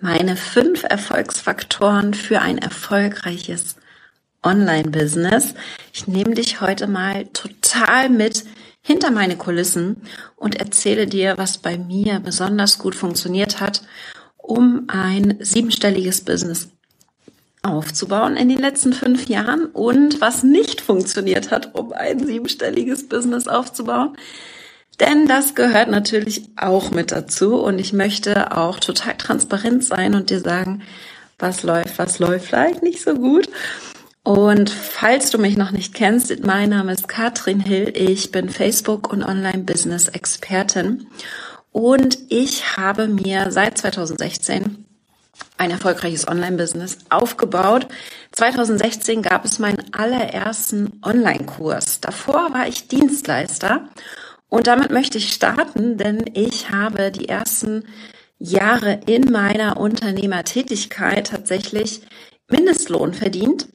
meine fünf Erfolgsfaktoren für ein erfolgreiches Online-Business. Ich nehme dich heute mal total mit hinter meine Kulissen und erzähle dir, was bei mir besonders gut funktioniert hat, um ein siebenstelliges Business aufzubauen in den letzten fünf Jahren und was nicht funktioniert hat, um ein siebenstelliges Business aufzubauen. Denn das gehört natürlich auch mit dazu und ich möchte auch total transparent sein und dir sagen, was läuft, was läuft vielleicht nicht so gut. Und falls du mich noch nicht kennst, mein Name ist Katrin Hill, ich bin Facebook- und Online-Business-Expertin und ich habe mir seit 2016 ein erfolgreiches Online-Business aufgebaut. 2016 gab es meinen allerersten Online-Kurs. Davor war ich Dienstleister und damit möchte ich starten, denn ich habe die ersten Jahre in meiner Unternehmertätigkeit tatsächlich Mindestlohn verdient.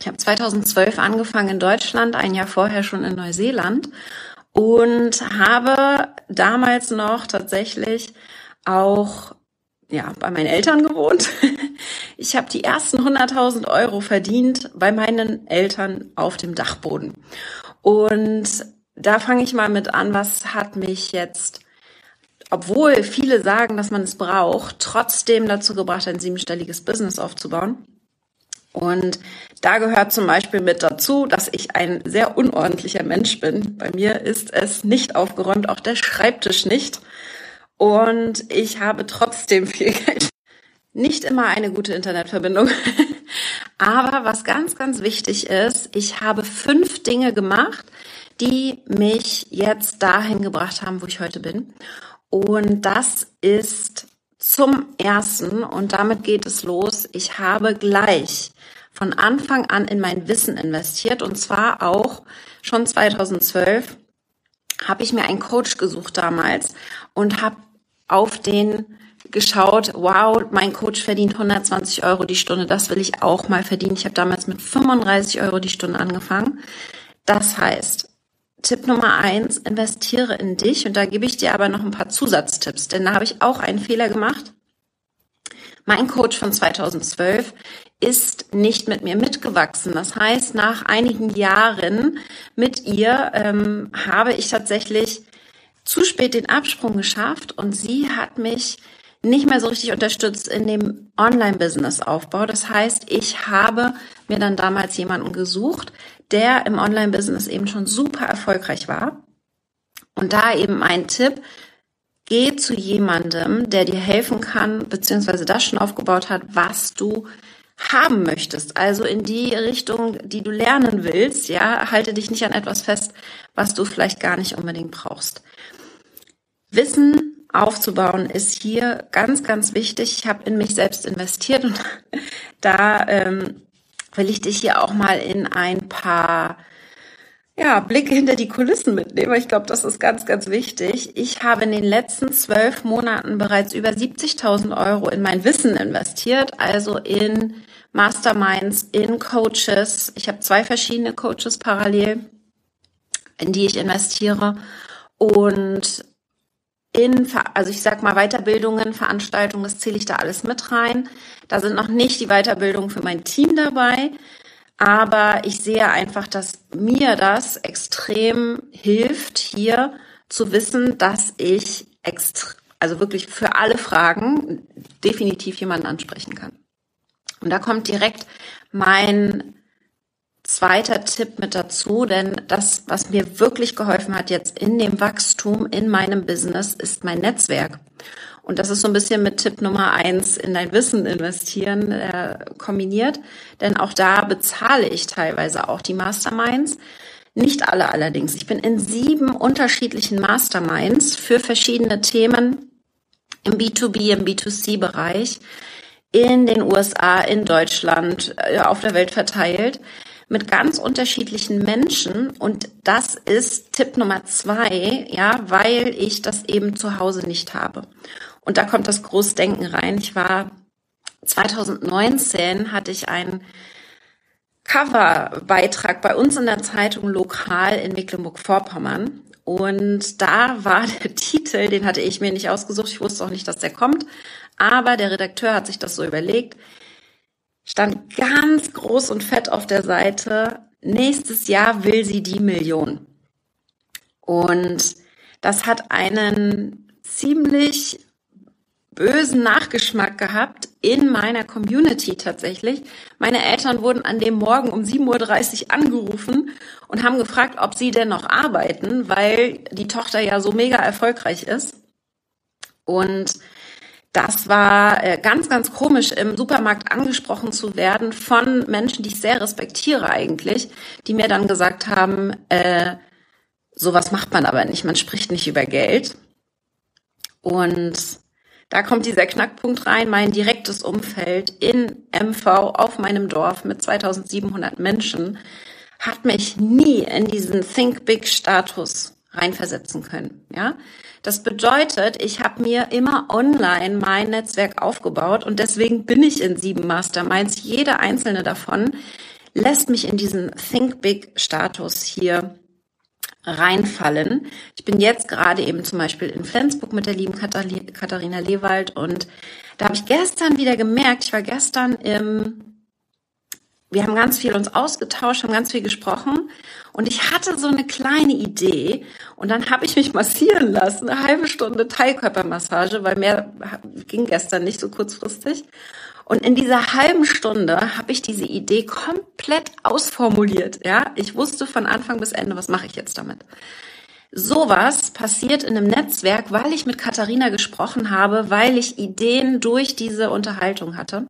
Ich habe 2012 angefangen in Deutschland, ein Jahr vorher schon in Neuseeland und habe damals noch tatsächlich auch ja, bei meinen Eltern gewohnt. Ich habe die ersten 100.000 Euro verdient bei meinen Eltern auf dem Dachboden. Und da fange ich mal mit an, was hat mich jetzt, obwohl viele sagen, dass man es braucht, trotzdem dazu gebracht, ein siebenstelliges Business aufzubauen. Und da gehört zum Beispiel mit dazu, dass ich ein sehr unordentlicher Mensch bin. Bei mir ist es nicht aufgeräumt, auch der Schreibtisch nicht. Und ich habe trotzdem viel Geld. Nicht immer eine gute Internetverbindung. Aber was ganz, ganz wichtig ist, ich habe fünf Dinge gemacht, die mich jetzt dahin gebracht haben, wo ich heute bin. Und das ist zum ersten, und damit geht es los, ich habe gleich von Anfang an in mein Wissen investiert und zwar auch schon 2012 habe ich mir einen Coach gesucht damals und habe auf den geschaut, wow, mein Coach verdient 120 Euro die Stunde, das will ich auch mal verdienen. Ich habe damals mit 35 Euro die Stunde angefangen. Das heißt, Tipp Nummer eins, investiere in dich und da gebe ich dir aber noch ein paar Zusatztipps, denn da habe ich auch einen Fehler gemacht. Mein Coach von 2012 ist nicht mit mir mitgewachsen. Das heißt, nach einigen Jahren mit ihr ähm, habe ich tatsächlich zu spät den Absprung geschafft und sie hat mich nicht mehr so richtig unterstützt in dem Online-Business-Aufbau. Das heißt, ich habe mir dann damals jemanden gesucht, der im Online-Business eben schon super erfolgreich war. Und da eben ein Tipp, geh zu jemandem, der dir helfen kann, beziehungsweise das schon aufgebaut hat, was du haben möchtest. Also in die Richtung, die du lernen willst, ja, halte dich nicht an etwas fest, was du vielleicht gar nicht unbedingt brauchst. Wissen aufzubauen ist hier ganz, ganz wichtig. Ich habe in mich selbst investiert und da ähm, will ich dich hier auch mal in ein paar ja, Blicke hinter die Kulissen mitnehmen. Ich glaube, das ist ganz, ganz wichtig. Ich habe in den letzten zwölf Monaten bereits über 70.000 Euro in mein Wissen investiert, also in Masterminds, in Coaches. Ich habe zwei verschiedene Coaches parallel, in die ich investiere. Und in, also ich sag mal Weiterbildungen, Veranstaltungen, das zähle ich da alles mit rein. Da sind noch nicht die Weiterbildungen für mein Team dabei, aber ich sehe einfach, dass mir das extrem hilft, hier zu wissen, dass ich extra, also wirklich für alle Fragen definitiv jemanden ansprechen kann. Und da kommt direkt mein zweiter Tipp mit dazu, denn das, was mir wirklich geholfen hat jetzt in dem Wachstum in meinem Business, ist mein Netzwerk. Und das ist so ein bisschen mit Tipp Nummer eins in dein Wissen investieren äh, kombiniert, denn auch da bezahle ich teilweise auch die Masterminds. Nicht alle allerdings. Ich bin in sieben unterschiedlichen Masterminds für verschiedene Themen im B2B, im B2C-Bereich in den USA, in Deutschland, äh, auf der Welt verteilt mit ganz unterschiedlichen Menschen und das ist Tipp Nummer zwei, ja, weil ich das eben zu Hause nicht habe. Und da kommt das Großdenken rein. Ich war 2019 hatte ich einen Coverbeitrag bei uns in der Zeitung lokal in Mecklenburg-Vorpommern Und da war der Titel, den hatte ich mir nicht ausgesucht. Ich wusste auch nicht, dass der kommt. Aber der Redakteur hat sich das so überlegt. Stand ganz groß und fett auf der Seite. Nächstes Jahr will sie die Million. Und das hat einen ziemlich bösen Nachgeschmack gehabt in meiner Community tatsächlich. Meine Eltern wurden an dem Morgen um 7.30 Uhr angerufen und haben gefragt, ob sie denn noch arbeiten, weil die Tochter ja so mega erfolgreich ist. Und das war äh, ganz, ganz komisch, im Supermarkt angesprochen zu werden von Menschen, die ich sehr respektiere eigentlich, die mir dann gesagt haben, äh, sowas macht man aber nicht, man spricht nicht über Geld. Und da kommt dieser Knackpunkt rein, mein direktes Umfeld in MV auf meinem Dorf mit 2700 Menschen hat mich nie in diesen Think Big Status reinversetzen können, ja? Das bedeutet, ich habe mir immer online mein Netzwerk aufgebaut und deswegen bin ich in sieben Masterminds. Jede einzelne davon lässt mich in diesen Think Big Status hier reinfallen. Ich bin jetzt gerade eben zum Beispiel in Flensburg mit der lieben Katharina Lewald und da habe ich gestern wieder gemerkt, ich war gestern im, wir haben ganz viel uns ausgetauscht, haben ganz viel gesprochen und ich hatte so eine kleine Idee und dann habe ich mich massieren lassen, eine halbe Stunde Teilkörpermassage, weil mehr ging gestern nicht so kurzfristig. Und in dieser halben Stunde habe ich diese Idee komplett ausformuliert. Ja, ich wusste von Anfang bis Ende, was mache ich jetzt damit. Sowas passiert in einem Netzwerk, weil ich mit Katharina gesprochen habe, weil ich Ideen durch diese Unterhaltung hatte.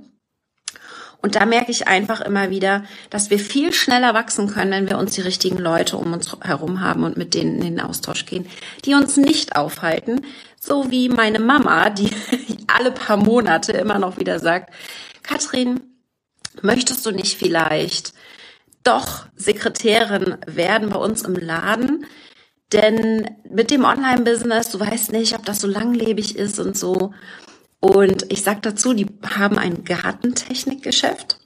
Und da merke ich einfach immer wieder, dass wir viel schneller wachsen können, wenn wir uns die richtigen Leute um uns herum haben und mit denen in den Austausch gehen, die uns nicht aufhalten. So wie meine Mama, die alle paar Monate immer noch wieder sagt, Katrin, möchtest du nicht vielleicht doch Sekretärin werden bei uns im Laden? Denn mit dem Online-Business, du weißt nicht, ob das so langlebig ist und so. Und ich sag dazu, die haben ein Gartentechnikgeschäft.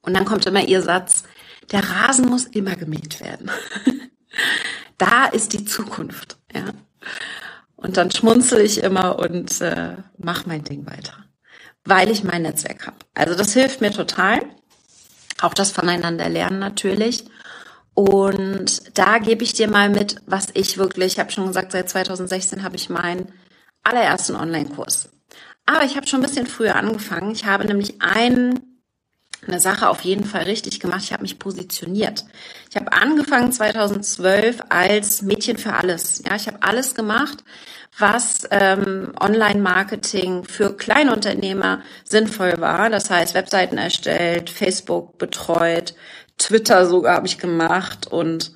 Und dann kommt immer ihr Satz, der Rasen muss immer gemäht werden. da ist die Zukunft. Ja. Und dann schmunzel ich immer und äh, mach mein Ding weiter, weil ich mein Netzwerk habe. Also das hilft mir total. Auch das voneinander lernen natürlich. Und da gebe ich dir mal mit, was ich wirklich, ich habe schon gesagt, seit 2016 habe ich meinen allerersten Online-Kurs. Aber ich habe schon ein bisschen früher angefangen. Ich habe nämlich ein, eine Sache auf jeden Fall richtig gemacht. Ich habe mich positioniert. Ich habe angefangen 2012 als Mädchen für alles. Ja, ich habe alles gemacht, was ähm, Online-Marketing für Kleinunternehmer sinnvoll war. Das heißt, Webseiten erstellt, Facebook betreut, Twitter sogar habe ich gemacht und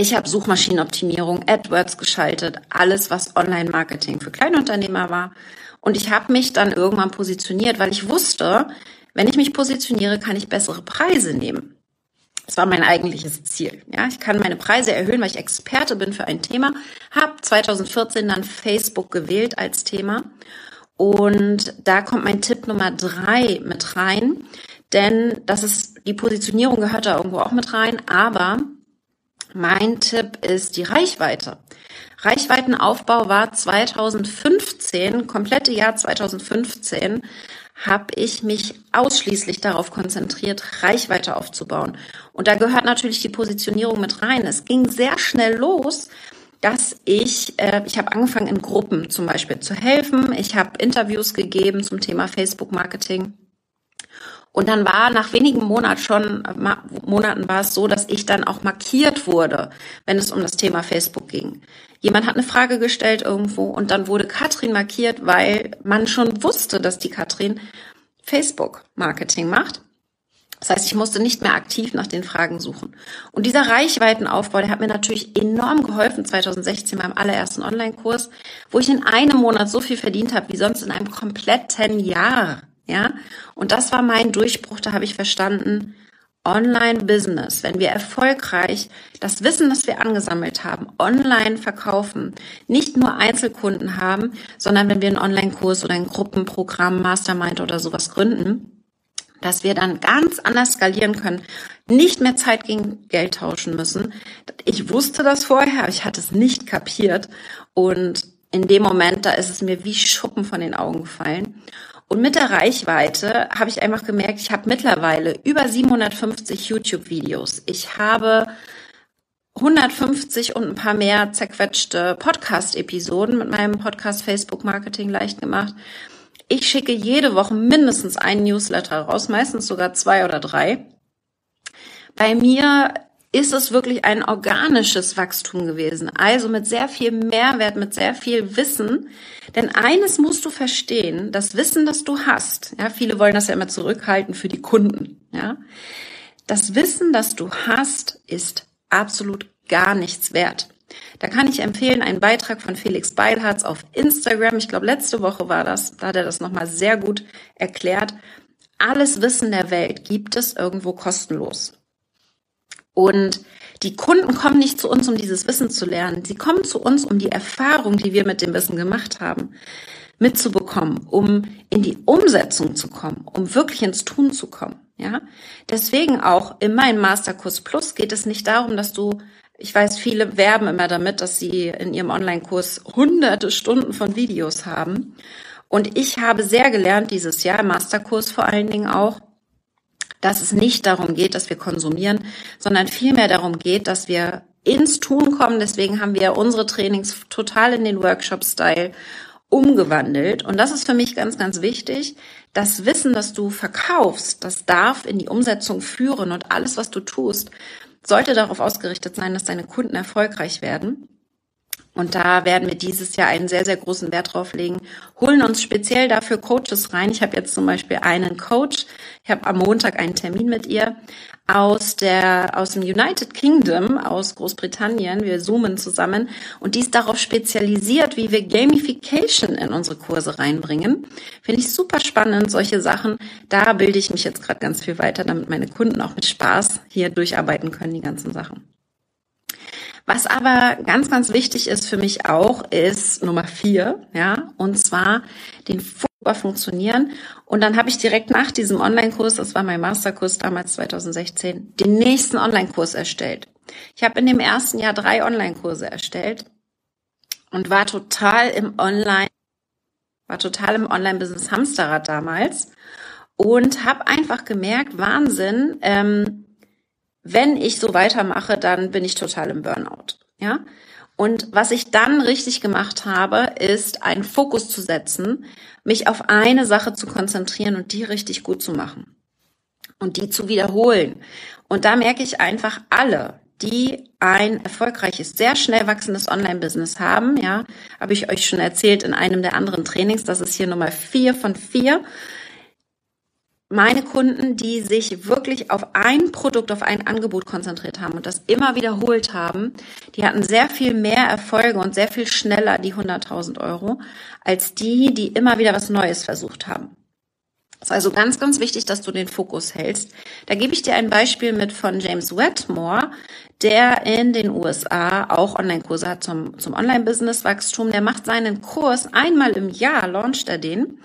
ich habe Suchmaschinenoptimierung, AdWords geschaltet, alles, was Online-Marketing für Kleinunternehmer war. Und ich habe mich dann irgendwann positioniert, weil ich wusste, wenn ich mich positioniere, kann ich bessere Preise nehmen. Das war mein eigentliches Ziel. Ja, ich kann meine Preise erhöhen, weil ich Experte bin für ein Thema. Habe 2014 dann Facebook gewählt als Thema. Und da kommt mein Tipp Nummer drei mit rein. Denn das ist, die Positionierung gehört da irgendwo auch mit rein. Aber mein Tipp ist die Reichweite. Reichweitenaufbau war 2015, komplette Jahr 2015, habe ich mich ausschließlich darauf konzentriert, Reichweite aufzubauen. Und da gehört natürlich die Positionierung mit rein. Es ging sehr schnell los, dass ich, äh, ich habe angefangen in Gruppen zum Beispiel zu helfen. Ich habe Interviews gegeben zum Thema Facebook-Marketing. Und dann war nach wenigen Monaten schon, Monaten war es so, dass ich dann auch markiert wurde, wenn es um das Thema Facebook ging. Jemand hat eine Frage gestellt irgendwo und dann wurde Katrin markiert, weil man schon wusste, dass die Katrin Facebook-Marketing macht. Das heißt, ich musste nicht mehr aktiv nach den Fragen suchen. Und dieser Reichweitenaufbau, der hat mir natürlich enorm geholfen 2016 beim allerersten Online-Kurs, wo ich in einem Monat so viel verdient habe wie sonst in einem kompletten Jahr. Ja, und das war mein Durchbruch. Da habe ich verstanden, Online-Business, wenn wir erfolgreich das Wissen, das wir angesammelt haben, online verkaufen, nicht nur Einzelkunden haben, sondern wenn wir einen Online-Kurs oder ein Gruppenprogramm, Mastermind oder sowas gründen, dass wir dann ganz anders skalieren können, nicht mehr Zeit gegen Geld tauschen müssen. Ich wusste das vorher, ich hatte es nicht kapiert. Und in dem Moment, da ist es mir wie Schuppen von den Augen gefallen. Und mit der Reichweite habe ich einfach gemerkt, ich habe mittlerweile über 750 YouTube-Videos. Ich habe 150 und ein paar mehr zerquetschte Podcast-Episoden mit meinem Podcast Facebook Marketing leicht gemacht. Ich schicke jede Woche mindestens einen Newsletter raus, meistens sogar zwei oder drei. Bei mir ist es wirklich ein organisches Wachstum gewesen. Also mit sehr viel Mehrwert, mit sehr viel Wissen. Denn eines musst du verstehen, das Wissen, das du hast, ja, viele wollen das ja immer zurückhalten für die Kunden, ja. Das Wissen, das du hast, ist absolut gar nichts wert. Da kann ich empfehlen, einen Beitrag von Felix Beilharz auf Instagram. Ich glaube, letzte Woche war das. Da hat er das nochmal sehr gut erklärt. Alles Wissen der Welt gibt es irgendwo kostenlos. Und die Kunden kommen nicht zu uns, um dieses Wissen zu lernen. Sie kommen zu uns, um die Erfahrung, die wir mit dem Wissen gemacht haben, mitzubekommen, um in die Umsetzung zu kommen, um wirklich ins Tun zu kommen. Ja, deswegen auch in meinem Masterkurs Plus geht es nicht darum, dass du ich weiß, viele werben immer damit, dass sie in ihrem Online-Kurs hunderte Stunden von Videos haben. Und ich habe sehr gelernt dieses Jahr, im Masterkurs vor allen Dingen auch, dass es nicht darum geht, dass wir konsumieren, sondern vielmehr darum geht, dass wir ins Tun kommen. Deswegen haben wir unsere Trainings total in den Workshop-Style umgewandelt. Und das ist für mich ganz, ganz wichtig. Das Wissen, das du verkaufst, das darf in die Umsetzung führen und alles, was du tust, sollte darauf ausgerichtet sein, dass deine Kunden erfolgreich werden. Und da werden wir dieses Jahr einen sehr, sehr großen Wert drauf legen. Holen uns speziell dafür Coaches rein. Ich habe jetzt zum Beispiel einen Coach. Ich habe am Montag einen Termin mit ihr aus der, aus dem United Kingdom, aus Großbritannien. Wir zoomen zusammen und die ist darauf spezialisiert, wie wir Gamification in unsere Kurse reinbringen. Finde ich super spannend, solche Sachen. Da bilde ich mich jetzt gerade ganz viel weiter, damit meine Kunden auch mit Spaß hier durcharbeiten können, die ganzen Sachen. Was aber ganz, ganz wichtig ist für mich auch, ist Nummer vier, ja, und zwar den Fokus funktionieren. Und dann habe ich direkt nach diesem Online-Kurs, das war mein Masterkurs damals 2016, den nächsten Online-Kurs erstellt. Ich habe in dem ersten Jahr drei Online-Kurse erstellt und war total im Online, war total im Online-Business Hamsterrad damals und habe einfach gemerkt, Wahnsinn, ähm, wenn ich so weitermache, dann bin ich total im Burnout. Ja? Und was ich dann richtig gemacht habe, ist einen Fokus zu setzen, mich auf eine Sache zu konzentrieren und die richtig gut zu machen und die zu wiederholen. Und da merke ich einfach alle, die ein erfolgreiches, sehr schnell wachsendes Online-Business haben, ja, habe ich euch schon erzählt in einem der anderen Trainings, das ist hier Nummer vier von vier meine Kunden, die sich wirklich auf ein Produkt, auf ein Angebot konzentriert haben und das immer wiederholt haben, die hatten sehr viel mehr Erfolge und sehr viel schneller die 100.000 Euro als die, die immer wieder was Neues versucht haben. Es ist also ganz, ganz wichtig, dass du den Fokus hältst. Da gebe ich dir ein Beispiel mit von James Wetmore, der in den USA auch Online-Kurse hat zum, zum Online-Business-Wachstum. Der macht seinen Kurs einmal im Jahr, launcht er den.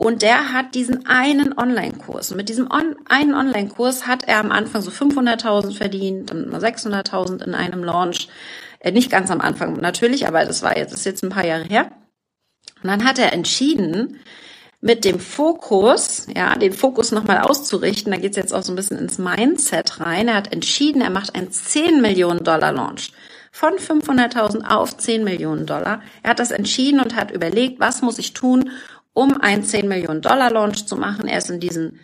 Und der hat diesen einen Online-Kurs. Und mit diesem on einen Online-Kurs hat er am Anfang so 500.000 verdient, dann mal 600.000 in einem Launch. Äh, nicht ganz am Anfang natürlich, aber das war jetzt, das ist jetzt ein paar Jahre her. Und dann hat er entschieden, mit dem Fokus, ja, den Fokus nochmal auszurichten, da geht's jetzt auch so ein bisschen ins Mindset rein. Er hat entschieden, er macht einen 10 Millionen Dollar Launch von 500.000 auf 10 Millionen Dollar. Er hat das entschieden und hat überlegt, was muss ich tun, um einen 10 Millionen Dollar Launch zu machen. Er ist in diesen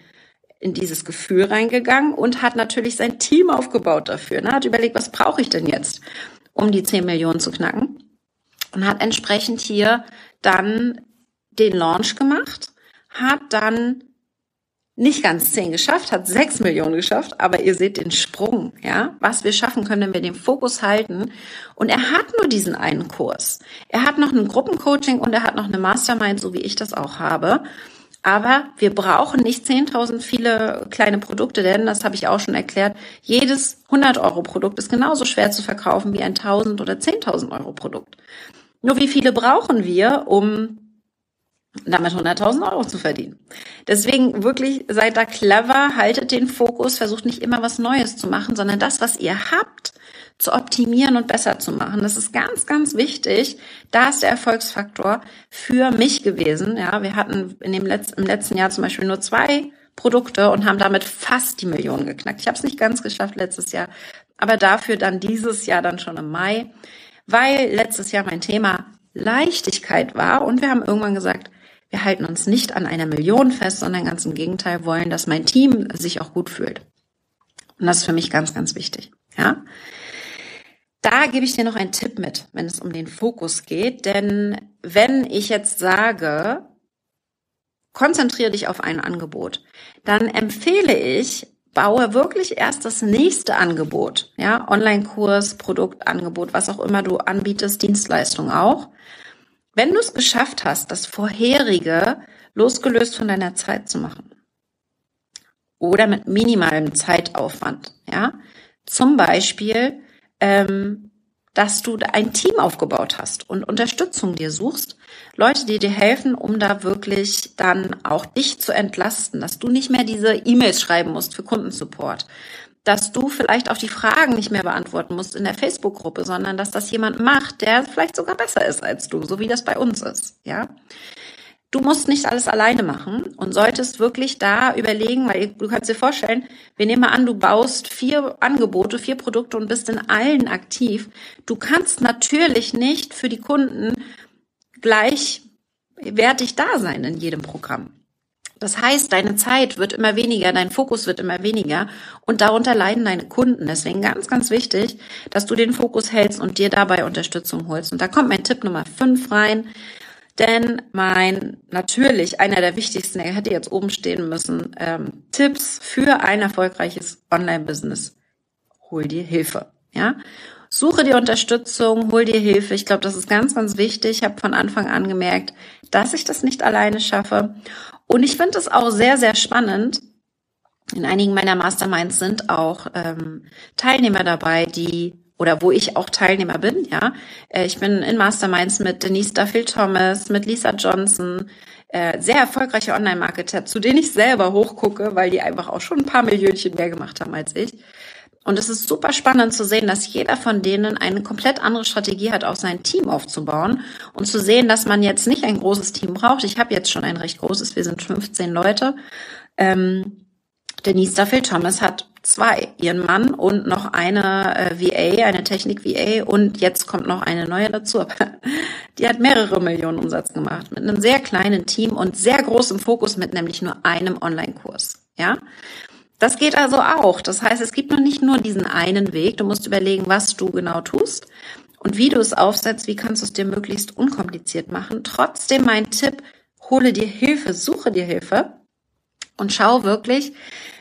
in dieses Gefühl reingegangen und hat natürlich sein Team aufgebaut dafür. Ne? Hat überlegt, was brauche ich denn jetzt, um die 10 Millionen zu knacken? Und hat entsprechend hier dann den Launch gemacht, hat dann nicht ganz zehn geschafft, hat sechs Millionen geschafft, aber ihr seht den Sprung, ja, was wir schaffen können, wenn wir den Fokus halten. Und er hat nur diesen einen Kurs. Er hat noch ein Gruppencoaching und er hat noch eine Mastermind, so wie ich das auch habe. Aber wir brauchen nicht 10.000 viele kleine Produkte, denn das habe ich auch schon erklärt. Jedes 100 Euro Produkt ist genauso schwer zu verkaufen wie ein 1.000 oder 10.000 Euro Produkt. Nur wie viele brauchen wir, um damit 100.000 Euro zu verdienen. Deswegen wirklich seid da clever, haltet den Fokus, versucht nicht immer was Neues zu machen, sondern das, was ihr habt, zu optimieren und besser zu machen. Das ist ganz, ganz wichtig. Da ist der Erfolgsfaktor für mich gewesen. Ja, wir hatten in dem letzten, im letzten Jahr zum Beispiel nur zwei Produkte und haben damit fast die Millionen geknackt. Ich habe es nicht ganz geschafft letztes Jahr, aber dafür dann dieses Jahr dann schon im Mai, weil letztes Jahr mein Thema Leichtigkeit war und wir haben irgendwann gesagt, wir halten uns nicht an einer Million fest, sondern ganz im Gegenteil wollen, dass mein Team sich auch gut fühlt. Und das ist für mich ganz, ganz wichtig. Ja. Da gebe ich dir noch einen Tipp mit, wenn es um den Fokus geht. Denn wenn ich jetzt sage, konzentriere dich auf ein Angebot, dann empfehle ich, baue wirklich erst das nächste Angebot, ja, Online-Kurs, Produktangebot, was auch immer du anbietest, Dienstleistung auch. Wenn du es geschafft hast, das vorherige losgelöst von deiner Zeit zu machen oder mit minimalem Zeitaufwand, ja, zum Beispiel ähm, dass du ein Team aufgebaut hast und Unterstützung dir suchst. Leute, die dir helfen, um da wirklich dann auch dich zu entlasten, dass du nicht mehr diese E-Mails schreiben musst für Kundensupport, dass du vielleicht auch die Fragen nicht mehr beantworten musst in der Facebook-Gruppe, sondern dass das jemand macht, der vielleicht sogar besser ist als du, so wie das bei uns ist, ja. Du musst nicht alles alleine machen und solltest wirklich da überlegen, weil du kannst dir vorstellen, wir nehmen mal an, du baust vier Angebote, vier Produkte und bist in allen aktiv. Du kannst natürlich nicht für die Kunden gleichwertig da sein in jedem Programm. Das heißt, deine Zeit wird immer weniger, dein Fokus wird immer weniger und darunter leiden deine Kunden. Deswegen ganz, ganz wichtig, dass du den Fokus hältst und dir dabei Unterstützung holst. Und da kommt mein Tipp Nummer fünf rein. Denn mein, natürlich, einer der wichtigsten, er hätte jetzt oben stehen müssen, ähm, Tipps für ein erfolgreiches Online-Business. Hol dir Hilfe, ja. Suche dir Unterstützung, hol dir Hilfe. Ich glaube, das ist ganz, ganz wichtig. Ich habe von Anfang an gemerkt, dass ich das nicht alleine schaffe. Und ich finde es auch sehr, sehr spannend. In einigen meiner Masterminds sind auch ähm, Teilnehmer dabei, die oder wo ich auch Teilnehmer bin, ja. Äh, ich bin in Masterminds mit Denise Duffield Thomas, mit Lisa Johnson, äh, sehr erfolgreiche Online-Marketer, zu denen ich selber hochgucke, weil die einfach auch schon ein paar Millionchen mehr gemacht haben als ich. Und es ist super spannend zu sehen, dass jeder von denen eine komplett andere Strategie hat, auch sein Team aufzubauen und zu sehen, dass man jetzt nicht ein großes Team braucht. Ich habe jetzt schon ein recht großes, wir sind 15 Leute. Ähm, Denise Duffield Thomas hat zwei, ihren Mann und noch eine äh, VA, eine Technik-VA und jetzt kommt noch eine neue dazu. Die hat mehrere Millionen Umsatz gemacht mit einem sehr kleinen Team und sehr großem Fokus mit nämlich nur einem Online-Kurs. Ja, das geht also auch. Das heißt, es gibt noch nicht nur diesen einen Weg. Du musst überlegen, was du genau tust und wie du es aufsetzt. Wie kannst du es dir möglichst unkompliziert machen? Trotzdem mein Tipp: Hole dir Hilfe, suche dir Hilfe und schau wirklich,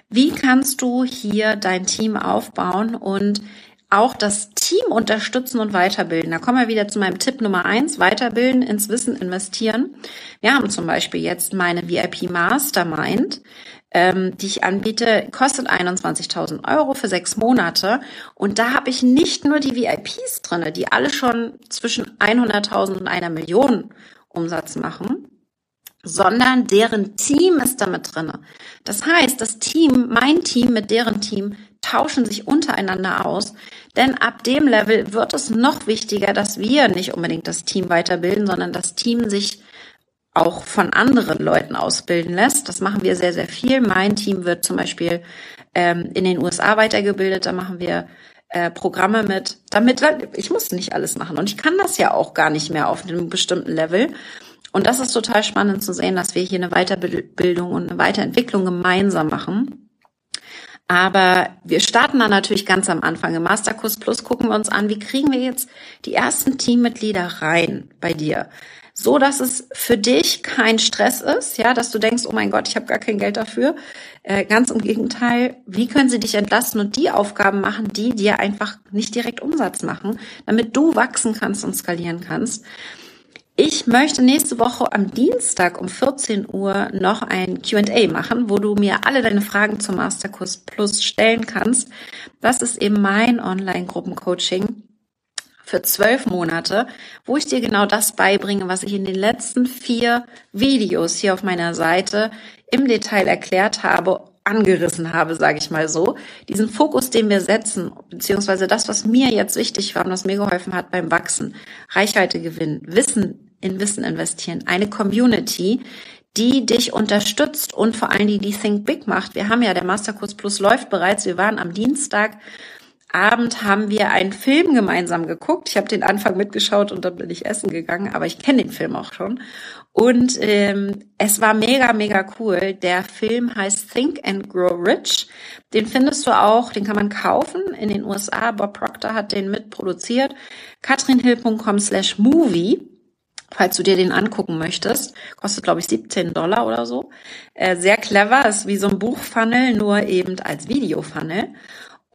wie kannst du hier dein Team aufbauen und auch das Team unterstützen und weiterbilden. Da kommen wir wieder zu meinem Tipp Nummer eins, weiterbilden, ins Wissen investieren. Wir haben zum Beispiel jetzt meine VIP Mastermind, ähm, die ich anbiete, kostet 21.000 Euro für sechs Monate. Und da habe ich nicht nur die VIPs drinne, die alle schon zwischen 100.000 und einer Million Umsatz machen, sondern deren Team ist damit drinne. Das heißt, das Team, mein Team mit deren Team tauschen sich untereinander aus, denn ab dem Level wird es noch wichtiger, dass wir nicht unbedingt das Team weiterbilden, sondern das Team sich auch von anderen Leuten ausbilden lässt. Das machen wir sehr, sehr viel. Mein Team wird zum Beispiel ähm, in den USA weitergebildet. Da machen wir äh, Programme mit, damit ich muss nicht alles machen und ich kann das ja auch gar nicht mehr auf einem bestimmten Level. Und das ist total spannend zu sehen, dass wir hier eine Weiterbildung und eine Weiterentwicklung gemeinsam machen. Aber wir starten dann natürlich ganz am Anfang. Im Masterkurs Plus gucken wir uns an, wie kriegen wir jetzt die ersten Teammitglieder rein bei dir? So dass es für dich kein Stress ist, ja, dass du denkst, oh mein Gott, ich habe gar kein Geld dafür. Äh, ganz im Gegenteil, wie können sie dich entlasten und die Aufgaben machen, die dir einfach nicht direkt Umsatz machen, damit du wachsen kannst und skalieren kannst. Ich möchte nächste Woche am Dienstag um 14 Uhr noch ein Q&A machen, wo du mir alle deine Fragen zum Masterkurs Plus stellen kannst. Das ist eben mein Online-Gruppencoaching für zwölf Monate, wo ich dir genau das beibringe, was ich in den letzten vier Videos hier auf meiner Seite im Detail erklärt habe, angerissen habe, sage ich mal so. Diesen Fokus, den wir setzen, beziehungsweise das, was mir jetzt wichtig war und was mir geholfen hat beim Wachsen, Reichweite gewinnen, Wissen in Wissen investieren, eine Community, die dich unterstützt und vor allen Dingen die Think Big macht. Wir haben ja, der Masterkurs Plus läuft bereits. Wir waren am Dienstag Abend haben wir einen Film gemeinsam geguckt. Ich habe den Anfang mitgeschaut und dann bin ich essen gegangen, aber ich kenne den Film auch schon. Und ähm, es war mega, mega cool. Der Film heißt Think and Grow Rich. Den findest du auch, den kann man kaufen in den USA. Bob Proctor hat den mitproduziert. katrinhill.com slash movie falls du dir den angucken möchtest. Kostet, glaube ich, 17 Dollar oder so. Äh, sehr clever, ist wie so ein Buchfunnel, nur eben als Videofunnel.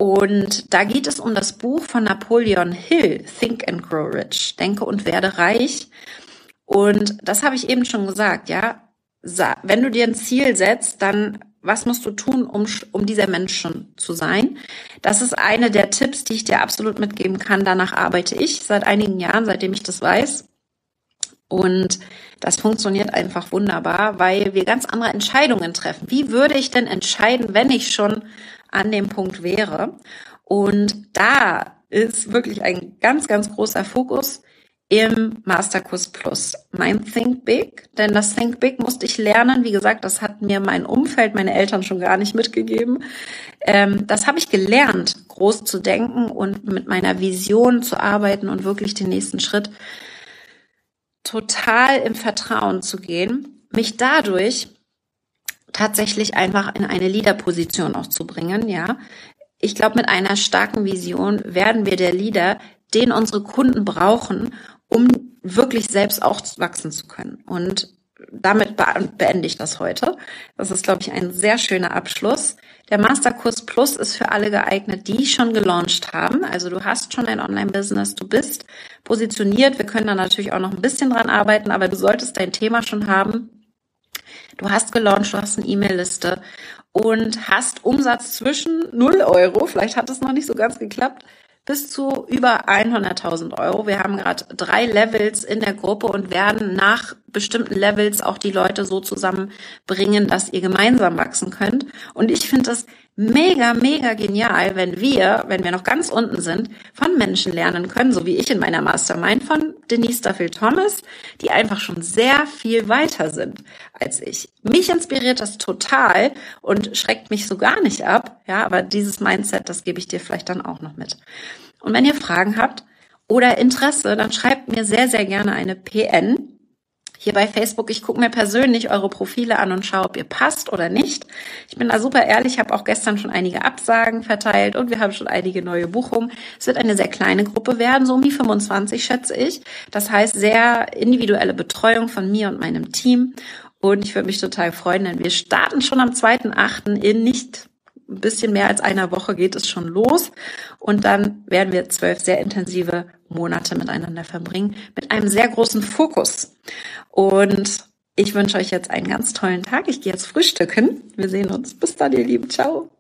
Und da geht es um das Buch von Napoleon Hill, Think and Grow Rich, Denke und werde reich. Und das habe ich eben schon gesagt, ja. Wenn du dir ein Ziel setzt, dann was musst du tun, um, um dieser Mensch schon zu sein? Das ist eine der Tipps, die ich dir absolut mitgeben kann. Danach arbeite ich seit einigen Jahren, seitdem ich das weiß. Und das funktioniert einfach wunderbar, weil wir ganz andere Entscheidungen treffen. Wie würde ich denn entscheiden, wenn ich schon an dem Punkt wäre. Und da ist wirklich ein ganz, ganz großer Fokus im Masterkurs Plus. Mein Think Big, denn das Think Big musste ich lernen. Wie gesagt, das hat mir mein Umfeld, meine Eltern schon gar nicht mitgegeben. Ähm, das habe ich gelernt, groß zu denken und mit meiner Vision zu arbeiten und wirklich den nächsten Schritt total im Vertrauen zu gehen, mich dadurch tatsächlich einfach in eine Leaderposition auch zu bringen, ja. Ich glaube, mit einer starken Vision werden wir der Leader, den unsere Kunden brauchen, um wirklich selbst auch wachsen zu können. Und damit beende ich das heute. Das ist, glaube ich, ein sehr schöner Abschluss. Der Masterkurs Plus ist für alle geeignet, die schon gelauncht haben. Also du hast schon ein Online-Business, du bist positioniert. Wir können da natürlich auch noch ein bisschen dran arbeiten, aber du solltest dein Thema schon haben Du hast gelauncht, du hast eine E-Mail-Liste und hast Umsatz zwischen 0 Euro, vielleicht hat es noch nicht so ganz geklappt, bis zu über 100.000 Euro. Wir haben gerade drei Levels in der Gruppe und werden nach bestimmten Levels auch die Leute so zusammenbringen, dass ihr gemeinsam wachsen könnt. Und ich finde das mega, mega genial, wenn wir, wenn wir noch ganz unten sind, von Menschen lernen können, so wie ich in meiner Mastermind von Denise Duffield Thomas, die einfach schon sehr viel weiter sind als ich. Mich inspiriert das total und schreckt mich so gar nicht ab. Ja, aber dieses Mindset, das gebe ich dir vielleicht dann auch noch mit. Und wenn ihr Fragen habt oder Interesse, dann schreibt mir sehr, sehr gerne eine PN hier bei Facebook. Ich gucke mir persönlich eure Profile an und schaue, ob ihr passt oder nicht. Ich bin da super ehrlich, habe auch gestern schon einige Absagen verteilt und wir haben schon einige neue Buchungen. Es wird eine sehr kleine Gruppe werden, so um die 25 schätze ich. Das heißt sehr individuelle Betreuung von mir und meinem Team. Und ich würde mich total freuen, denn wir starten schon am 2.8. in nicht ein bisschen mehr als einer Woche geht es schon los. Und dann werden wir zwölf sehr intensive Monate miteinander verbringen, mit einem sehr großen Fokus. Und ich wünsche euch jetzt einen ganz tollen Tag. Ich gehe jetzt frühstücken. Wir sehen uns. Bis dann, ihr Lieben. Ciao.